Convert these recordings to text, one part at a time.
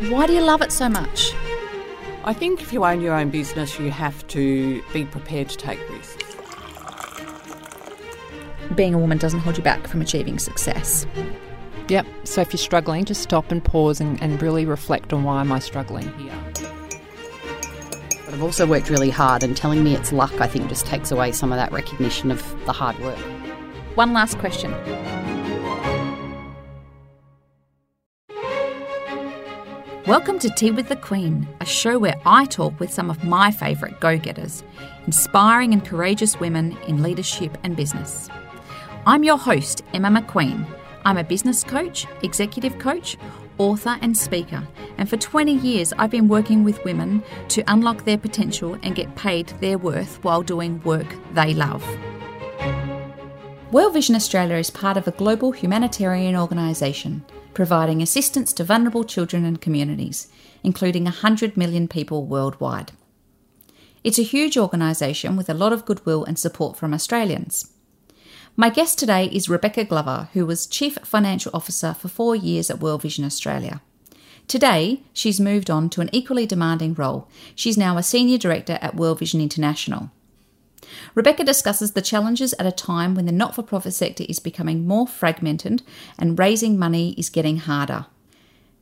Why do you love it so much? I think if you own your own business, you have to be prepared to take risks. Being a woman doesn't hold you back from achieving success. Yep. So if you're struggling, just stop and pause and, and really reflect on why am I struggling here. But I've also worked really hard, and telling me it's luck, I think, just takes away some of that recognition of the hard work. One last question. Welcome to Tea with the Queen, a show where I talk with some of my favourite go getters, inspiring and courageous women in leadership and business. I'm your host, Emma McQueen. I'm a business coach, executive coach, author, and speaker, and for 20 years I've been working with women to unlock their potential and get paid their worth while doing work they love. World Vision Australia is part of a global humanitarian organisation providing assistance to vulnerable children and communities, including 100 million people worldwide. It's a huge organisation with a lot of goodwill and support from Australians. My guest today is Rebecca Glover, who was Chief Financial Officer for four years at World Vision Australia. Today, she's moved on to an equally demanding role. She's now a Senior Director at World Vision International. Rebecca discusses the challenges at a time when the not for profit sector is becoming more fragmented and raising money is getting harder.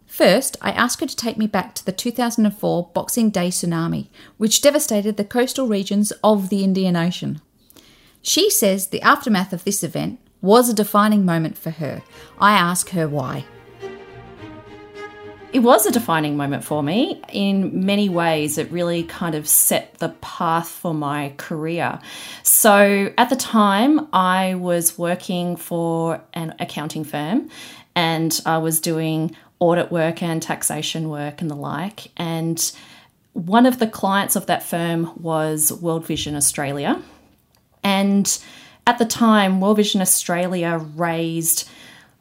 First, I ask her to take me back to the 2004 Boxing Day tsunami, which devastated the coastal regions of the Indian Ocean. She says the aftermath of this event was a defining moment for her. I ask her why. It was a defining moment for me. In many ways, it really kind of set the path for my career. So, at the time, I was working for an accounting firm and I was doing audit work and taxation work and the like. And one of the clients of that firm was World Vision Australia. And at the time, World Vision Australia raised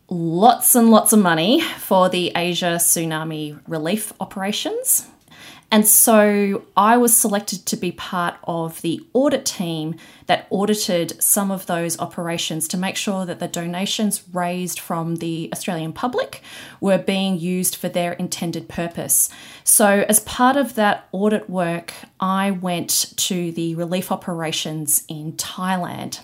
lots and lots of money for the Asia tsunami relief operations. And so I was selected to be part of the audit team that audited some of those operations to make sure that the donations raised from the Australian public were being used for their intended purpose. So, as part of that audit work, I went to the relief operations in Thailand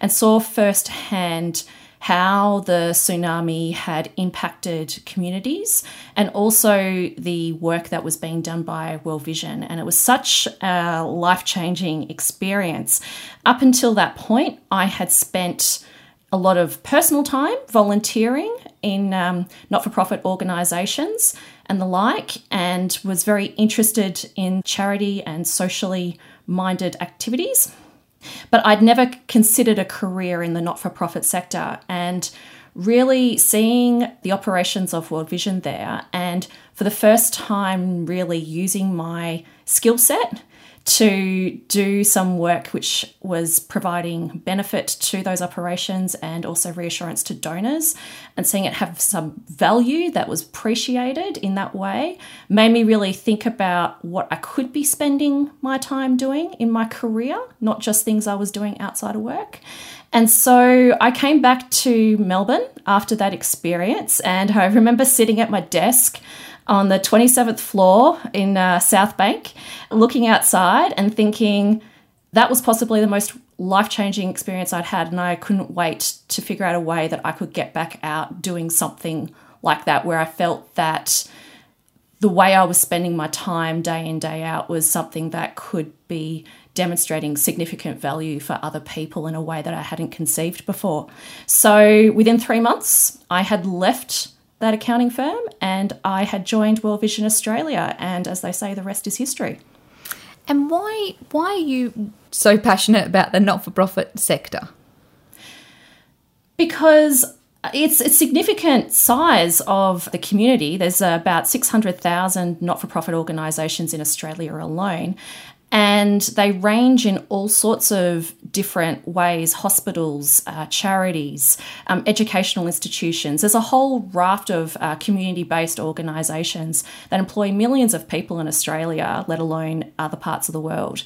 and saw firsthand how the tsunami had impacted communities and also the work that was being done by World Vision. And it was such a life changing experience. Up until that point, I had spent a lot of personal time volunteering in um, not for profit organisations and the like, and was very interested in charity and socially minded activities. But I'd never considered a career in the not for profit sector. And really seeing the operations of World Vision there, and for the first time, really using my skill set to do some work which was providing benefit to those operations and also reassurance to donors and seeing it have some value that was appreciated in that way made me really think about what I could be spending my time doing in my career, not just things I was doing outside of work. And so I came back to Melbourne after that experience, and I remember sitting at my desk on the 27th floor in uh, Southbank, looking outside and thinking that was possibly the most life changing experience I'd had. And I couldn't wait to figure out a way that I could get back out doing something like that, where I felt that the way I was spending my time day in, day out was something that could be demonstrating significant value for other people in a way that I hadn't conceived before. So within three months, I had left that accounting firm and I had joined World Vision Australia. And as they say, the rest is history. And why why are you so passionate about the not for profit sector? Because it's a significant size of the community. There's about 600,000 not for profit organisations in Australia alone and they range in all sorts of different ways hospitals, uh, charities, um, educational institutions. There's a whole raft of uh, community based organisations that employ millions of people in Australia, let alone other parts of the world.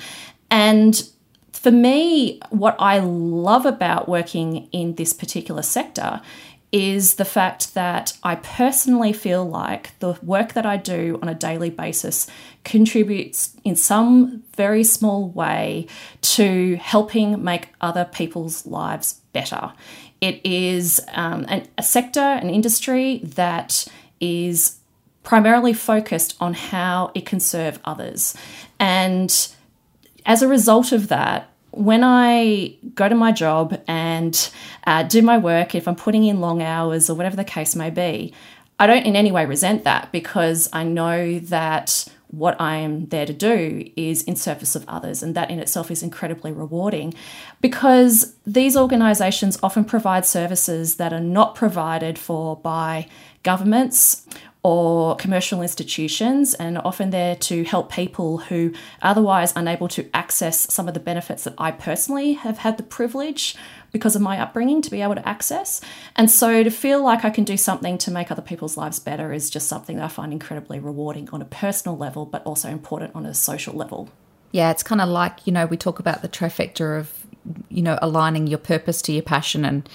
And for me, what I love about working in this particular sector is the fact that I personally feel like the work that I do on a daily basis contributes in some very small way to helping make other people's lives better. It is um, an, a sector, an industry that is primarily focused on how it can serve others. And as a result of that, when I go to my job and uh, do my work, if I'm putting in long hours or whatever the case may be, I don't in any way resent that because I know that what I am there to do is in service of others, and that in itself is incredibly rewarding because these organisations often provide services that are not provided for by governments or commercial institutions, and often there to help people who otherwise unable to access some of the benefits that I personally have had the privilege because of my upbringing to be able to access. And so to feel like I can do something to make other people's lives better is just something that I find incredibly rewarding on a personal level, but also important on a social level. Yeah, it's kind of like, you know, we talk about the trifecta of, you know, aligning your purpose to your passion and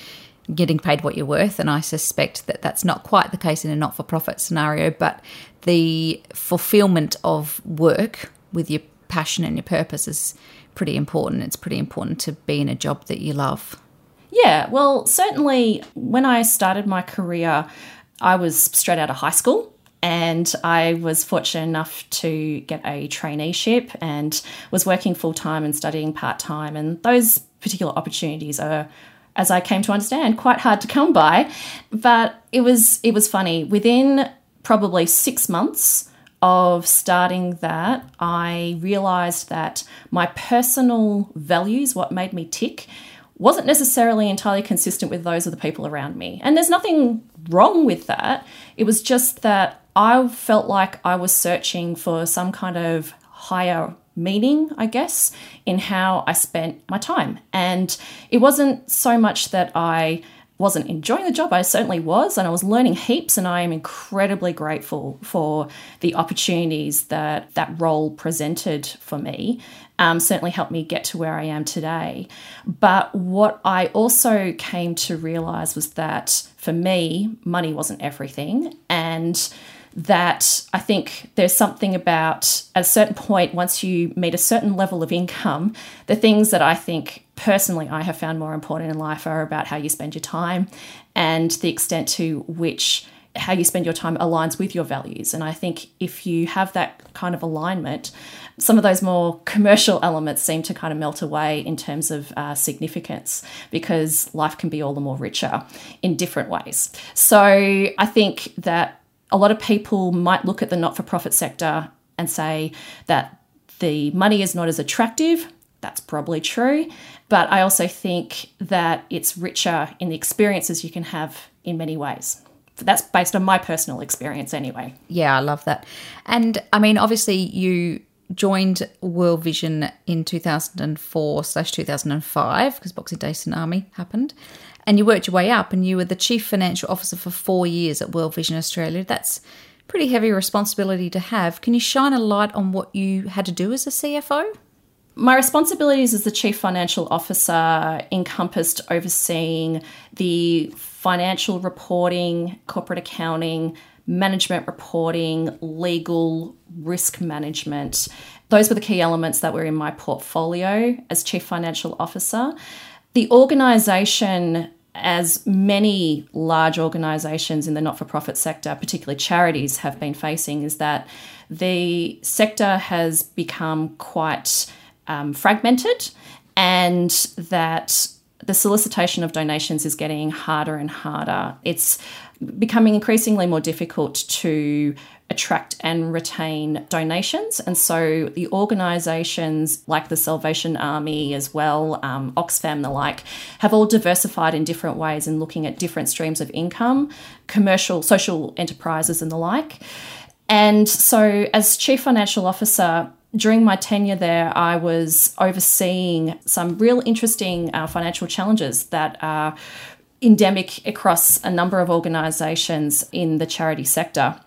getting paid what you're worth. And I suspect that that's not quite the case in a not for profit scenario, but the fulfillment of work with your passion and your purpose is pretty important. It's pretty important to be in a job that you love. Yeah, well, certainly when I started my career, I was straight out of high school and I was fortunate enough to get a traineeship and was working full time and studying part time. And those particular opportunities are as I came to understand, quite hard to come by. But it was it was funny. Within probably six months of starting that, I realized that my personal values, what made me tick, wasn't necessarily entirely consistent with those of the people around me. And there's nothing wrong with that. It was just that I felt like I was searching for some kind of higher meaning, I guess, in how I spent my time. And it wasn't so much that I wasn't enjoying the job, I certainly was, and I was learning heaps, and I am incredibly grateful for the opportunities that that role presented for me. Um, certainly helped me get to where I am today. But what I also came to realize was that for me, money wasn't everything. And that I think there's something about at a certain point, once you meet a certain level of income, the things that I think personally I have found more important in life are about how you spend your time and the extent to which how you spend your time aligns with your values. And I think if you have that kind of alignment, some of those more commercial elements seem to kind of melt away in terms of uh, significance because life can be all the more richer in different ways. So I think that a lot of people might look at the not for profit sector and say that the money is not as attractive. That's probably true. But I also think that it's richer in the experiences you can have in many ways. That's based on my personal experience, anyway. Yeah, I love that. And I mean, obviously, you joined World Vision in 2004 slash 2005 because Boxing Day Tsunami happened and you worked your way up and you were the chief financial officer for four years at World Vision Australia. That's pretty heavy responsibility to have. Can you shine a light on what you had to do as a CFO? My responsibilities as the Chief Financial Officer encompassed overseeing the financial reporting, corporate accounting, management reporting, legal, risk management. Those were the key elements that were in my portfolio as Chief Financial Officer. The organisation, as many large organisations in the not for profit sector, particularly charities, have been facing, is that the sector has become quite um, fragmented and that the solicitation of donations is getting harder and harder. It's becoming increasingly more difficult to attract and retain donations. And so the organisations like the Salvation Army, as well, um, Oxfam, the like, have all diversified in different ways in looking at different streams of income, commercial, social enterprises, and the like. And so, as Chief Financial Officer, during my tenure there, I was overseeing some real interesting uh, financial challenges that are endemic across a number of organisations in the charity sector.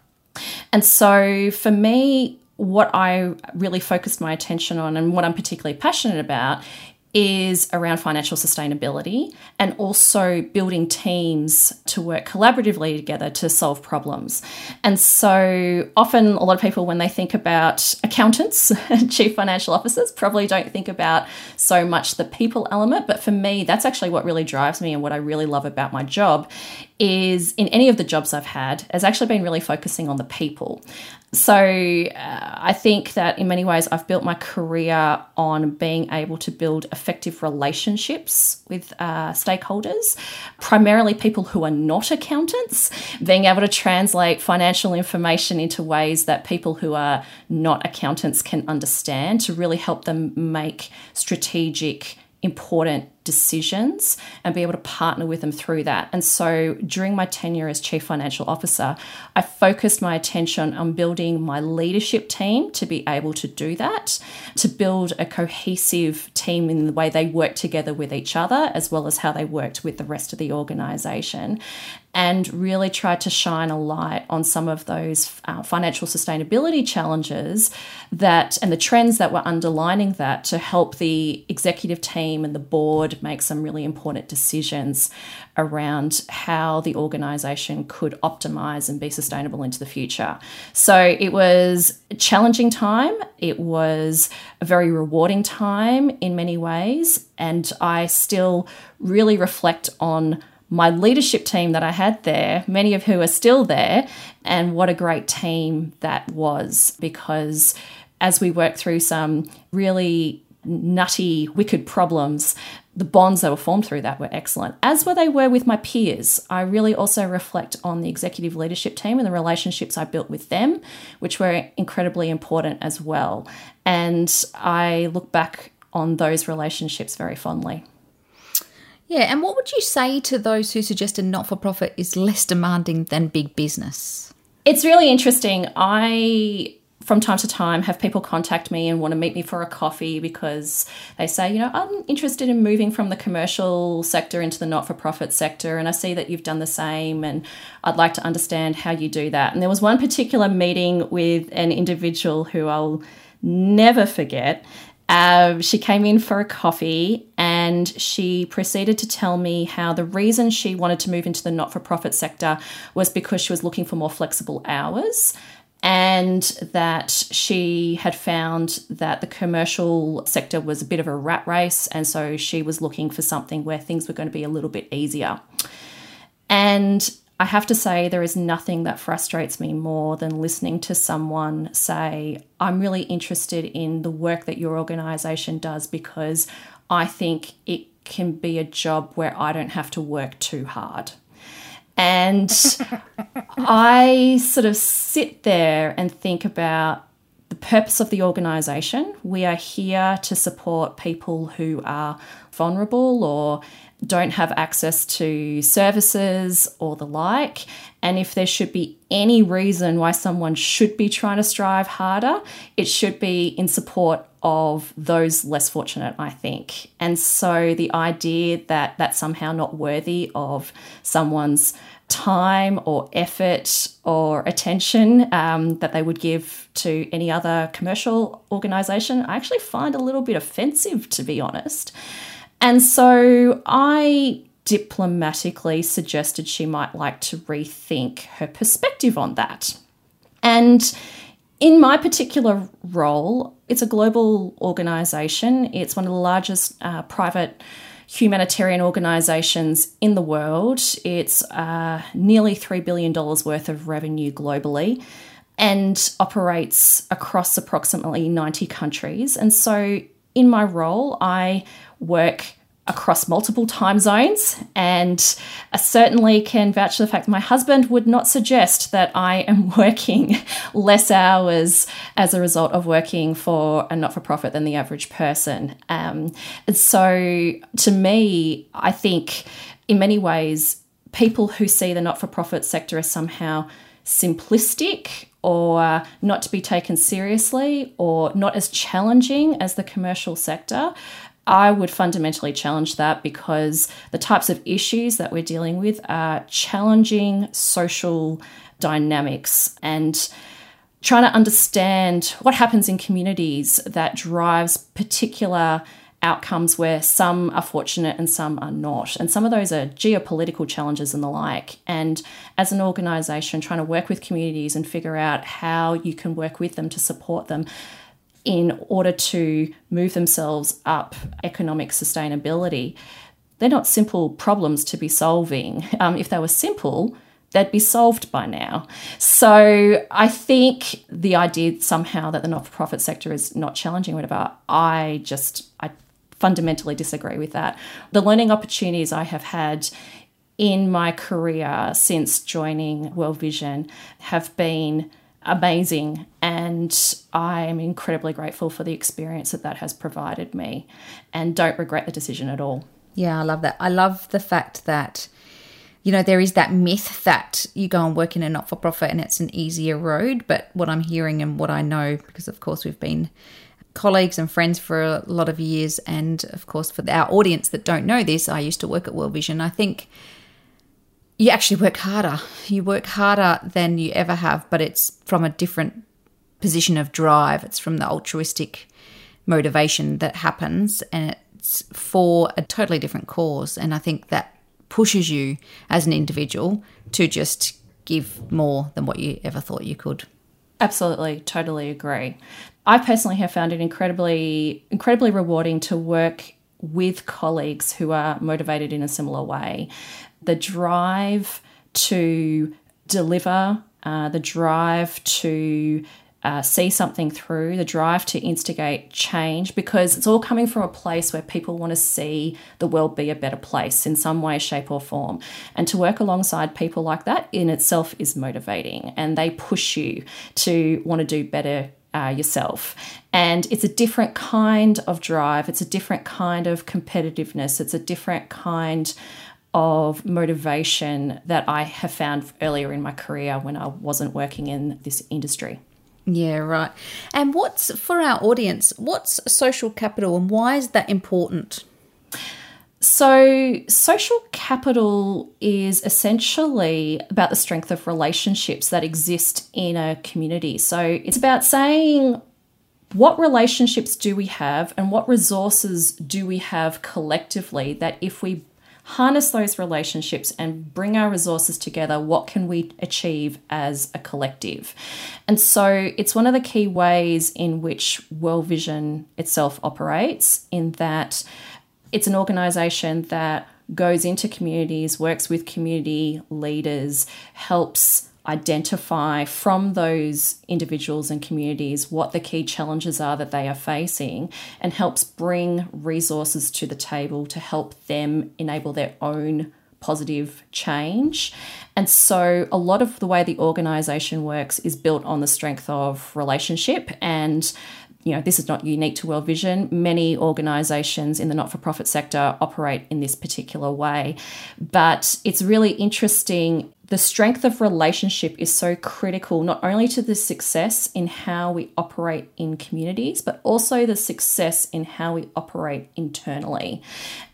And so for me, what I really focused my attention on and what I'm particularly passionate about is around financial sustainability and also building teams to work collaboratively together to solve problems. And so often, a lot of people, when they think about accountants, and chief financial officers, probably don't think about so much the people element. But for me, that's actually what really drives me and what I really love about my job is in any of the jobs I've had has actually been really focusing on the people. So uh, I think that in many ways I've built my career on being able to build effective relationships with uh, stakeholders, primarily people who are not accountants, being able to translate financial information into ways that people who are not accountants can understand to really help them make strategic important decisions and be able to partner with them through that. And so during my tenure as Chief Financial Officer, I focused my attention on building my leadership team to be able to do that, to build a cohesive team in the way they work together with each other, as well as how they worked with the rest of the organization and really try to shine a light on some of those uh, financial sustainability challenges that and the trends that were underlining that to help the executive team and the board make some really important decisions around how the organization could optimize and be sustainable into the future. So it was a challenging time, it was a very rewarding time in many ways, and I still really reflect on my leadership team that I had there, many of who are still there, and what a great team that was because as we worked through some really nutty, wicked problems, the bonds that were formed through that were excellent, as were they were with my peers. I really also reflect on the executive leadership team and the relationships I built with them, which were incredibly important as well. And I look back on those relationships very fondly. Yeah, and what would you say to those who suggest a not for profit is less demanding than big business? It's really interesting. I from time to time have people contact me and want to meet me for a coffee because they say, you know, I'm interested in moving from the commercial sector into the not for profit sector. And I see that you've done the same. And I'd like to understand how you do that. And there was one particular meeting with an individual who I'll never forget. Uh, she came in for a coffee and she proceeded to tell me how the reason she wanted to move into the not for profit sector was because she was looking for more flexible hours and that she had found that the commercial sector was a bit of a rat race, and so she was looking for something where things were going to be a little bit easier. And I have to say, there is nothing that frustrates me more than listening to someone say, I'm really interested in the work that your organisation does because I think it can be a job where I don't have to work too hard. And I sort of sit there and think about the purpose of the organisation. We are here to support people who are vulnerable or don't have access to services or the like. And if there should be any reason why someone should be trying to strive harder, it should be in support of those less fortunate, I think. And so the idea that that's somehow not worthy of someone's time or effort or attention um, that they would give to any other commercial organization, I actually find a little bit offensive, to be honest. And so I diplomatically suggested she might like to rethink her perspective on that. And in my particular role, it's a global organization, it's one of the largest uh, private humanitarian organisations in the world. It's uh, nearly $3 billion worth of revenue globally and operates across approximately 90 countries. And so, in my role, I work across multiple time zones. And I certainly can vouch for the fact that my husband would not suggest that I am working less hours as a result of working for a not for profit than the average person. Um, and so to me, I think in many ways, people who see the not for profit sector as somehow simplistic or not to be taken seriously or not as challenging as the commercial sector I would fundamentally challenge that because the types of issues that we're dealing with are challenging social dynamics and trying to understand what happens in communities that drives particular outcomes where some are fortunate and some are not. And some of those are geopolitical challenges and the like. And as an organisation, trying to work with communities and figure out how you can work with them to support them in order to move themselves up economic sustainability. They're not simple problems to be solving. Um, if they were simple, they'd be solved by now. So I think the idea somehow that the not-for-profit sector is not challenging whatever, I just I fundamentally disagree with that. The learning opportunities I have had in my career since joining World Vision have been amazing and I am incredibly grateful for the experience that that has provided me and don't regret the decision at all. Yeah, I love that. I love the fact that you know, there is that myth that you go and work in a not for profit and it's an easier road. But what I'm hearing and what I know, because of course we've been colleagues and friends for a lot of years, and of course for our audience that don't know this, I used to work at World Vision. I think you actually work harder. You work harder than you ever have, but it's from a different position of drive. It's from the altruistic motivation that happens, and it's for a totally different cause. And I think that pushes you as an individual to just give more than what you ever thought you could. Absolutely, totally agree. I personally have found it incredibly incredibly rewarding to work with colleagues who are motivated in a similar way. The drive to deliver, uh, the drive to uh, see something through, the drive to instigate change, because it's all coming from a place where people want to see the world be a better place in some way, shape, or form. And to work alongside people like that in itself is motivating, and they push you to want to do better uh, yourself. And it's a different kind of drive, it's a different kind of competitiveness, it's a different kind of motivation that I have found earlier in my career when I wasn't working in this industry. Yeah, right. And what's for our audience, what's social capital and why is that important? So, social capital is essentially about the strength of relationships that exist in a community. So, it's about saying what relationships do we have and what resources do we have collectively that if we harness those relationships and bring our resources together, what can we achieve as a collective? And so it's one of the key ways in which World Vision itself operates, in that it's an organization that goes into communities, works with community leaders, helps identify from those individuals and communities what the key challenges are that they are facing and helps bring resources to the table to help them enable their own positive change. And so, a lot of the way the organization works is built on the strength of relationship and you know, this is not unique to World Vision. Many organisations in the not for profit sector operate in this particular way. But it's really interesting. The strength of relationship is so critical, not only to the success in how we operate in communities, but also the success in how we operate internally.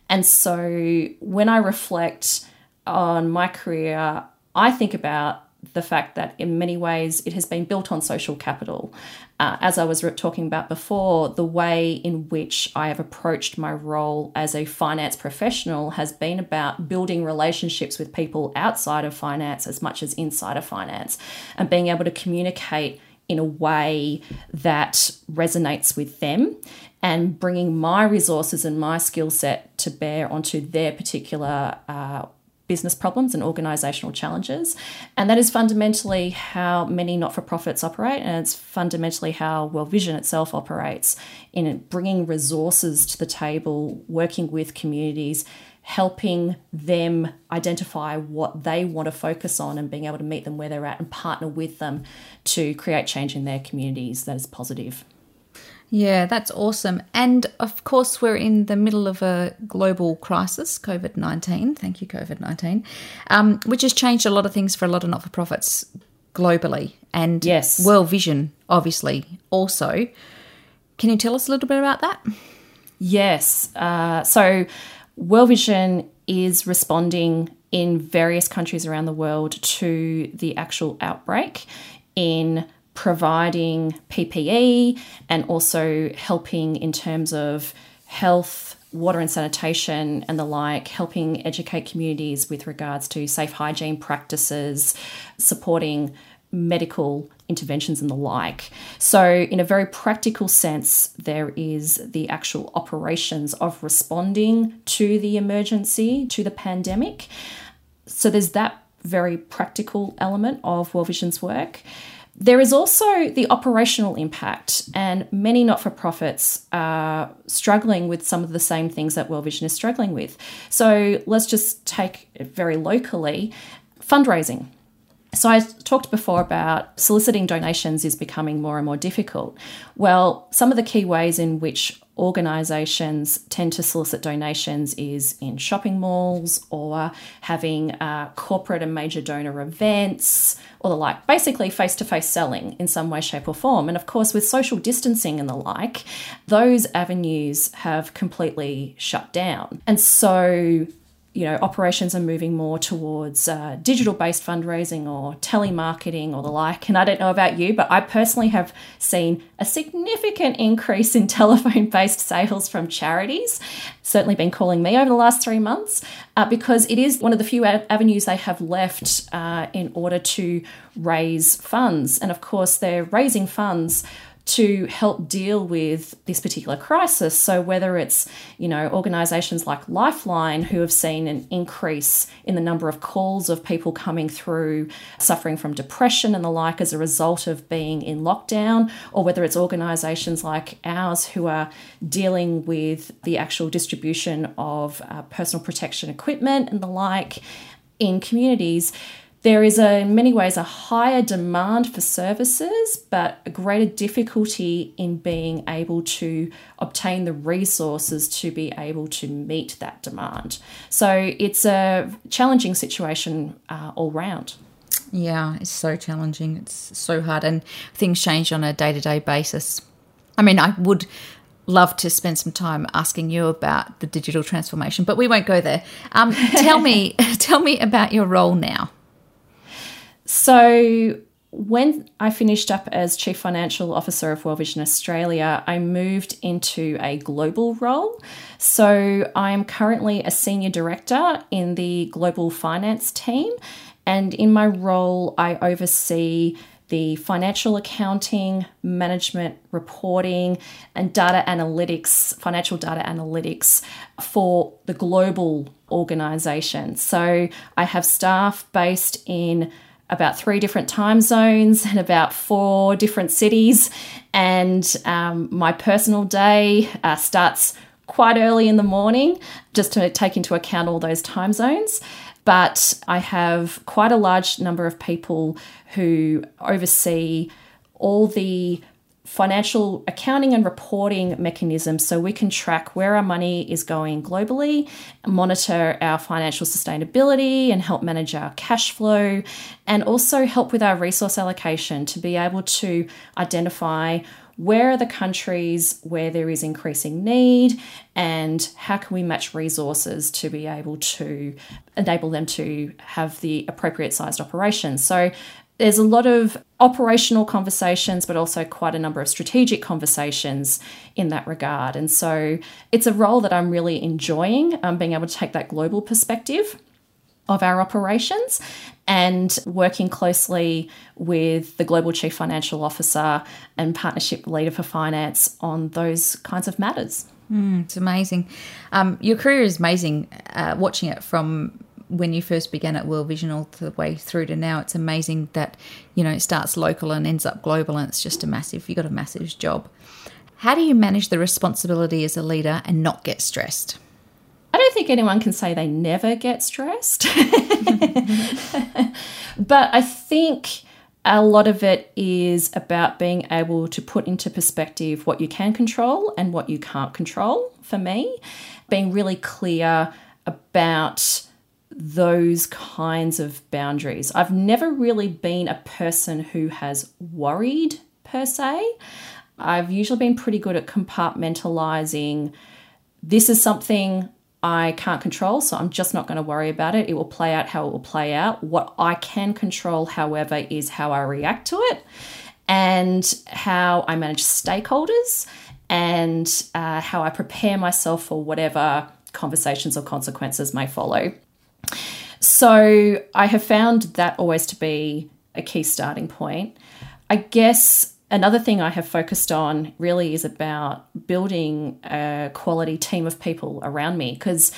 And so when I reflect on my career, I think about the fact that in many ways it has been built on social capital. Uh, as I was talking about before, the way in which I have approached my role as a finance professional has been about building relationships with people outside of finance as much as inside of finance and being able to communicate in a way that resonates with them and bringing my resources and my skill set to bear onto their particular uh, business problems and organisational challenges. And that is fundamentally how many not for profits operate, and it's fundamentally how World Vision itself operates in bringing resources to the table, working with communities. Helping them identify what they want to focus on and being able to meet them where they're at and partner with them to create change in their communities that is positive. Yeah, that's awesome. And of course, we're in the middle of a global crisis, COVID 19. Thank you, COVID 19, um, which has changed a lot of things for a lot of not for profits globally. And yes. World Vision, obviously, also. Can you tell us a little bit about that? Yes. Uh, so, World Vision is responding in various countries around the world to the actual outbreak in providing PPE and also helping in terms of health, water and sanitation, and the like, helping educate communities with regards to safe hygiene practices, supporting medical interventions and the like. So, in a very practical sense, there is the actual operations of responding to the emergency, to the pandemic. So, there's that very practical element of World Vision's work. There is also the operational impact, and many not for profits are struggling with some of the same things that World Vision is struggling with. So let's just take it very locally fundraising. So, I talked before about soliciting donations is becoming more and more difficult. Well, some of the key ways in which organisations tend to solicit donations is in shopping malls or having uh, corporate and major donor events or the like, basically face to face selling in some way, shape, or form. And of course, with social distancing and the like, those avenues have completely shut down. And so, you know, operations are moving more towards uh, digital based fundraising or telemarketing or the like. And I don't know about you, but I personally have seen a significant increase in telephone based sales from charities. Certainly been calling me over the last three months uh, because it is one of the few avenues they have left uh, in order to raise funds. And of course, they're raising funds to help deal with this particular crisis. So whether it's, you know, organizations like Lifeline who have seen an increase in the number of calls of people coming through suffering from depression and the like as a result of being in lockdown, or whether it's organizations like ours who are dealing with the actual distribution of uh, personal protection equipment and the like in communities there is a, in many ways a higher demand for services, but a greater difficulty in being able to obtain the resources to be able to meet that demand. So it's a challenging situation uh, all round. Yeah, it's so challenging. It's so hard, and things change on a day to day basis. I mean, I would love to spend some time asking you about the digital transformation, but we won't go there. Um, tell me, tell me about your role now. So, when I finished up as Chief Financial Officer of World Vision Australia, I moved into a global role. So, I'm currently a Senior Director in the Global Finance team, and in my role, I oversee the financial accounting, management reporting, and data analytics, financial data analytics for the global organization. So I have staff based in about three different time zones and about four different cities. And um, my personal day uh, starts quite early in the morning, just to take into account all those time zones. But I have quite a large number of people who oversee all the financial accounting and reporting mechanisms so we can track where our money is going globally, monitor our financial sustainability, and help manage our cash flow, and also help with our resource allocation to be able to identify where are the countries where there is increasing need and how can we match resources to be able to enable them to have the appropriate sized operations. So there's a lot of operational conversations, but also quite a number of strategic conversations in that regard. And so it's a role that I'm really enjoying, um, being able to take that global perspective of our operations and working closely with the global chief financial officer and partnership leader for finance on those kinds of matters. Mm, it's amazing. Um, your career is amazing. Uh, watching it from when you first began at World Vision all the way through to now, it's amazing that, you know, it starts local and ends up global and it's just a massive, you've got a massive job. How do you manage the responsibility as a leader and not get stressed? I don't think anyone can say they never get stressed. but I think a lot of it is about being able to put into perspective what you can control and what you can't control for me, being really clear about those kinds of boundaries. I've never really been a person who has worried per se. I've usually been pretty good at compartmentalizing this is something I can't control, so I'm just not going to worry about it. It will play out how it will play out. What I can control, however, is how I react to it and how I manage stakeholders and uh, how I prepare myself for whatever conversations or consequences may follow. So I have found that always to be a key starting point. I guess another thing I have focused on really is about building a quality team of people around me because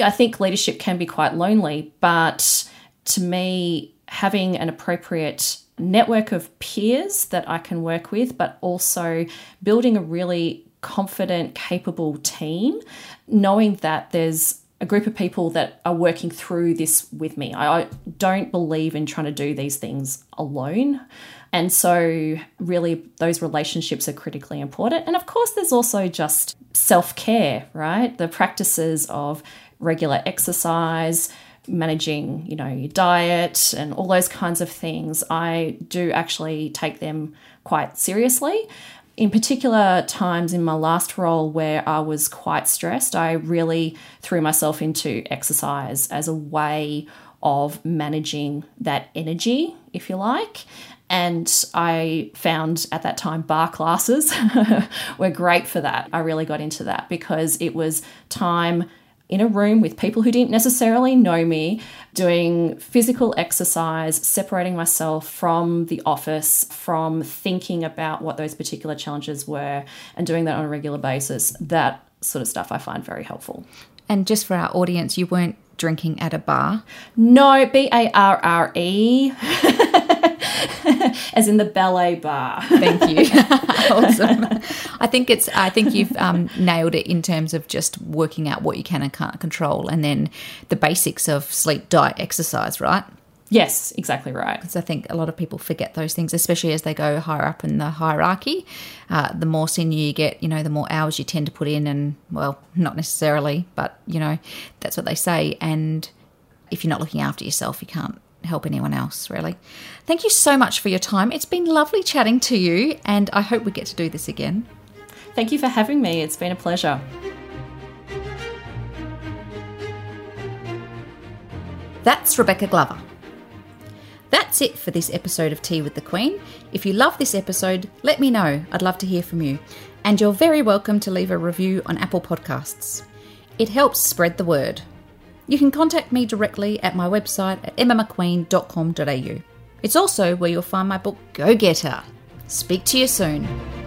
I think leadership can be quite lonely, but to me, having an appropriate network of peers that I can work with, but also building a really confident, capable team, knowing that there's a group of people that are working through this with me. I don't believe in trying to do these things alone. And so, really, those relationships are critically important. And of course, there's also just self care, right? The practices of regular exercise, managing, you know, your diet and all those kinds of things. I do actually take them quite seriously. In particular, times in my last role where I was quite stressed, I really threw myself into exercise as a way of managing that energy, if you like. And I found at that time barre classes were great for that. I really got into that because it was time in a room with people who didn't necessarily know me, doing physical exercise, separating myself from the office, from thinking about what those particular challenges were, and doing that on a regular basis. That sort of stuff I find very helpful. And just for our audience, you weren't drinking at a bar? No, B A R R E. as in the ballet barre. Thank you. awesome. I think it's. I think you've um, nailed it in terms of just working out what you can and can't control, and then the basics of sleep, diet, exercise. Right. Yes, exactly right. Because I think a lot of people forget those things, especially as they go higher up in the hierarchy. Uh, the more senior you get, you know, the more hours you tend to put in, and well, not necessarily, but you know, that's what they say. And if you're not looking after yourself, you can't help anyone else, really. Thank you so much for your time. It's been lovely chatting to you, and I hope we get to do this again. Thank you for having me. It's been a pleasure. That's Rebecca Glover. That's it for this episode of Tea with the Queen. If you love this episode, let me know. I'd love to hear from you. And you're very welcome to leave a review on Apple Podcasts. It helps spread the word. You can contact me directly at my website at emmamcqueen.com.au. It's also where you'll find my book Go Getter. Speak to you soon.